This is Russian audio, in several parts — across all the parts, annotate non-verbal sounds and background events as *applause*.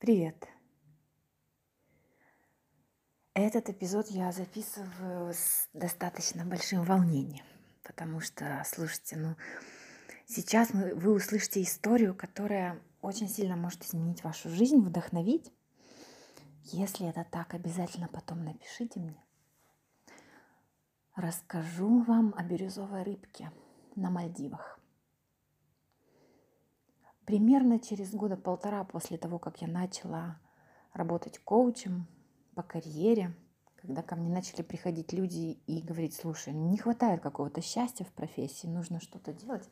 Привет! Этот эпизод я записываю с достаточно большим волнением, потому что, слушайте, ну, сейчас вы услышите историю, которая очень сильно может изменить вашу жизнь, вдохновить. Если это так, обязательно потом напишите мне. Расскажу вам о бирюзовой рыбке на Мальдивах. Примерно через года полтора после того, как я начала работать коучем по карьере, когда ко мне начали приходить люди и говорить, слушай, не хватает какого-то счастья в профессии, нужно что-то делать.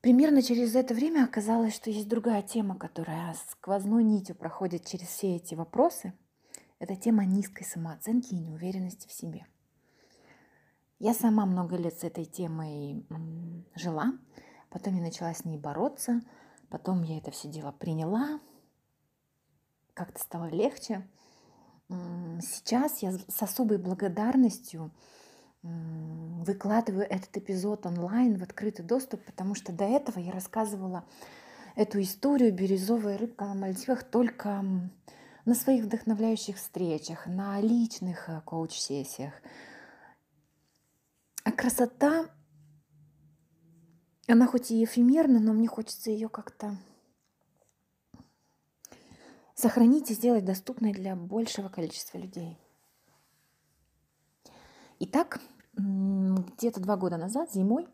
Примерно через это время оказалось, что есть другая тема, которая сквозной нитью проходит через все эти вопросы. Это тема низкой самооценки и неуверенности в себе. Я сама много лет с этой темой жила, Потом я начала с ней бороться, потом я это все дело приняла, как-то стало легче. Сейчас я с особой благодарностью выкладываю этот эпизод онлайн в открытый доступ, потому что до этого я рассказывала эту историю «Бирюзовая рыбка на Мальдивах» только на своих вдохновляющих встречах, на личных э, коуч-сессиях. А красота она хоть и эфемерна, но мне хочется ее как-то сохранить и сделать доступной для большего количества людей. Итак, где-то два года назад, зимой,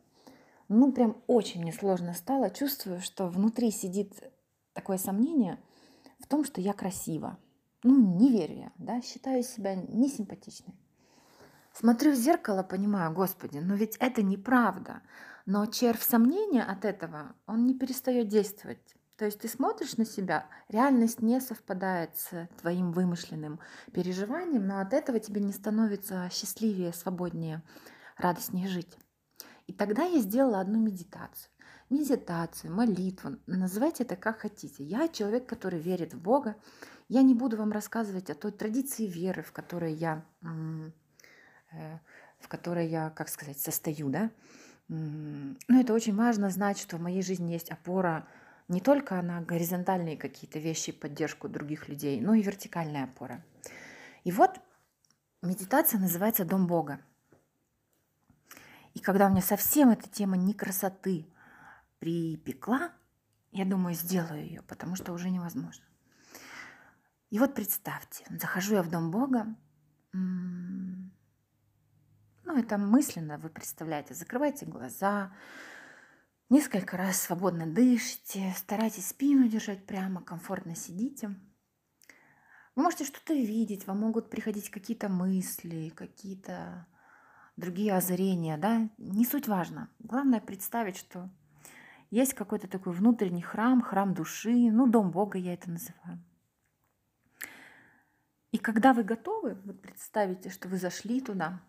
ну прям очень мне сложно стало. Чувствую, что внутри сидит такое сомнение в том, что я красива. Ну, не верю я, да, считаю себя несимпатичной. Смотрю в зеркало, понимаю, господи, но ведь это неправда. Но червь сомнения от этого, он не перестает действовать. То есть ты смотришь на себя, реальность не совпадает с твоим вымышленным переживанием, но от этого тебе не становится счастливее, свободнее, радостнее жить. И тогда я сделала одну медитацию. Медитацию, молитву, называйте это как хотите. Я человек, который верит в Бога. Я не буду вам рассказывать о той традиции веры, в которой я, э, в которой я, как сказать, состою, да, ну, это очень важно знать, что в моей жизни есть опора не только на горизонтальные какие-то вещи, поддержку других людей, но и вертикальная опора. И вот медитация называется «Дом Бога». И когда у меня совсем эта тема не красоты припекла, я думаю, сделаю ее, потому что уже невозможно. И вот представьте, захожу я в Дом Бога, ну, это мысленно вы представляете. Закрывайте глаза, несколько раз свободно дышите, старайтесь спину держать прямо, комфортно сидите. Вы можете что-то видеть, вам могут приходить какие-то мысли, какие-то другие озарения, да, не суть важно. Главное представить, что есть какой-то такой внутренний храм, храм души, ну, дом Бога я это называю. И когда вы готовы, вот представите, что вы зашли туда,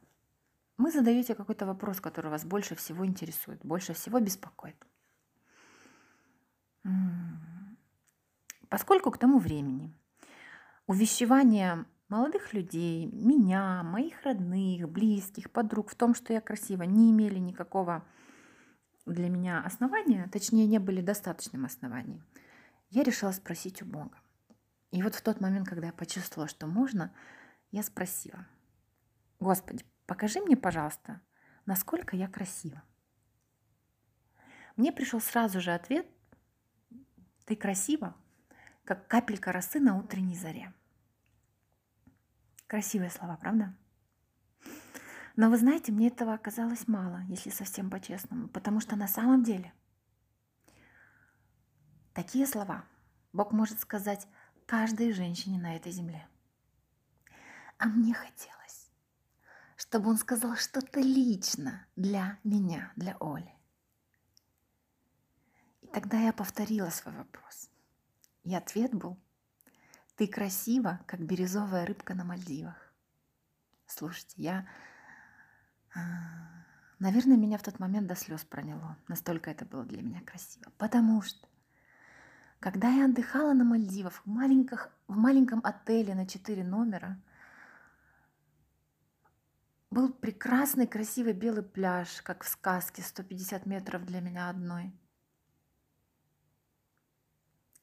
вы задаете какой-то вопрос, который вас больше всего интересует, больше всего беспокоит. Поскольку к тому времени увещевание молодых людей, меня, моих родных, близких, подруг в том, что я красива, не имели никакого для меня основания, точнее, не были достаточным основанием, я решила спросить у Бога. И вот в тот момент, когда я почувствовала, что можно, я спросила, Господи, Покажи мне, пожалуйста, насколько я красива. Мне пришел сразу же ответ, ты красива, как капелька росы на утренней заре. Красивые слова, правда? Но вы знаете, мне этого оказалось мало, если совсем по-честному, потому что на самом деле такие слова Бог может сказать каждой женщине на этой земле. А мне хотелось чтобы он сказал что-то лично для меня, для Оли. И тогда я повторила свой вопрос. И ответ был, ты красива, как бирюзовая рыбка на Мальдивах. Слушайте, я... А, наверное, меня в тот момент до слез проняло. Настолько это было для меня красиво. Потому что, когда я отдыхала на Мальдивах в, маленьких, в маленьком отеле на четыре номера – был прекрасный, красивый белый пляж, как в сказке, 150 метров для меня одной.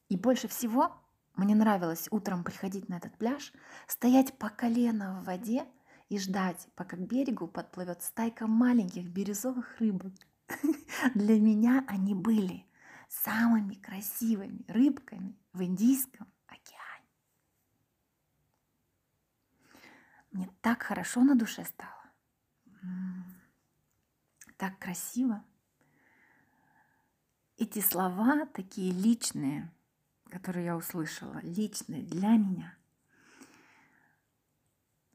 И больше всего Мне нравилось утром приходить на этот пляж, стоять по колено в воде и ждать, пока к берегу подплывет стайка маленьких бирюзовых рыбок. *laughs* Для меня они были самыми красивыми рыбками в Индийском океане. Мне так хорошо на душе стало. Так красиво. Эти слова такие личные, которые я услышала, личные для меня.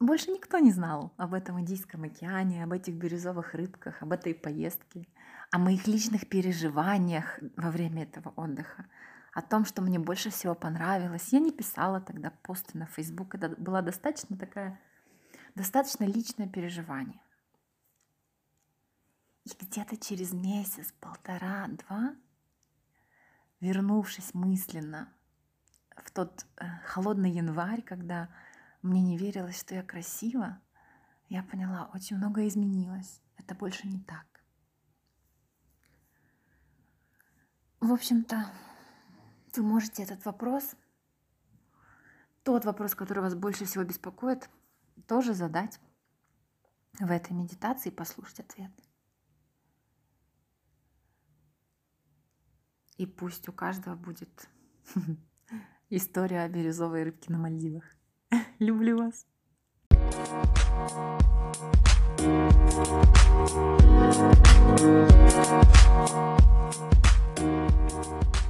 Больше никто не знал об этом Индийском океане, об этих бирюзовых рыбках, об этой поездке, о моих личных переживаниях во время этого отдыха, о том, что мне больше всего понравилось. Я не писала тогда посты на Facebook, это была достаточно такая, достаточно личное переживание. И где-то через месяц, полтора, два, вернувшись мысленно в тот э, холодный январь, когда мне не верилось, что я красива, я поняла, очень многое изменилось. Это больше не так. В общем-то, вы можете этот вопрос, тот вопрос, который вас больше всего беспокоит, тоже задать в этой медитации и послушать ответ. И пусть у каждого будет *laughs* история о бирюзовой рыбке на Мальдивах. *laughs* Люблю вас. Thank you.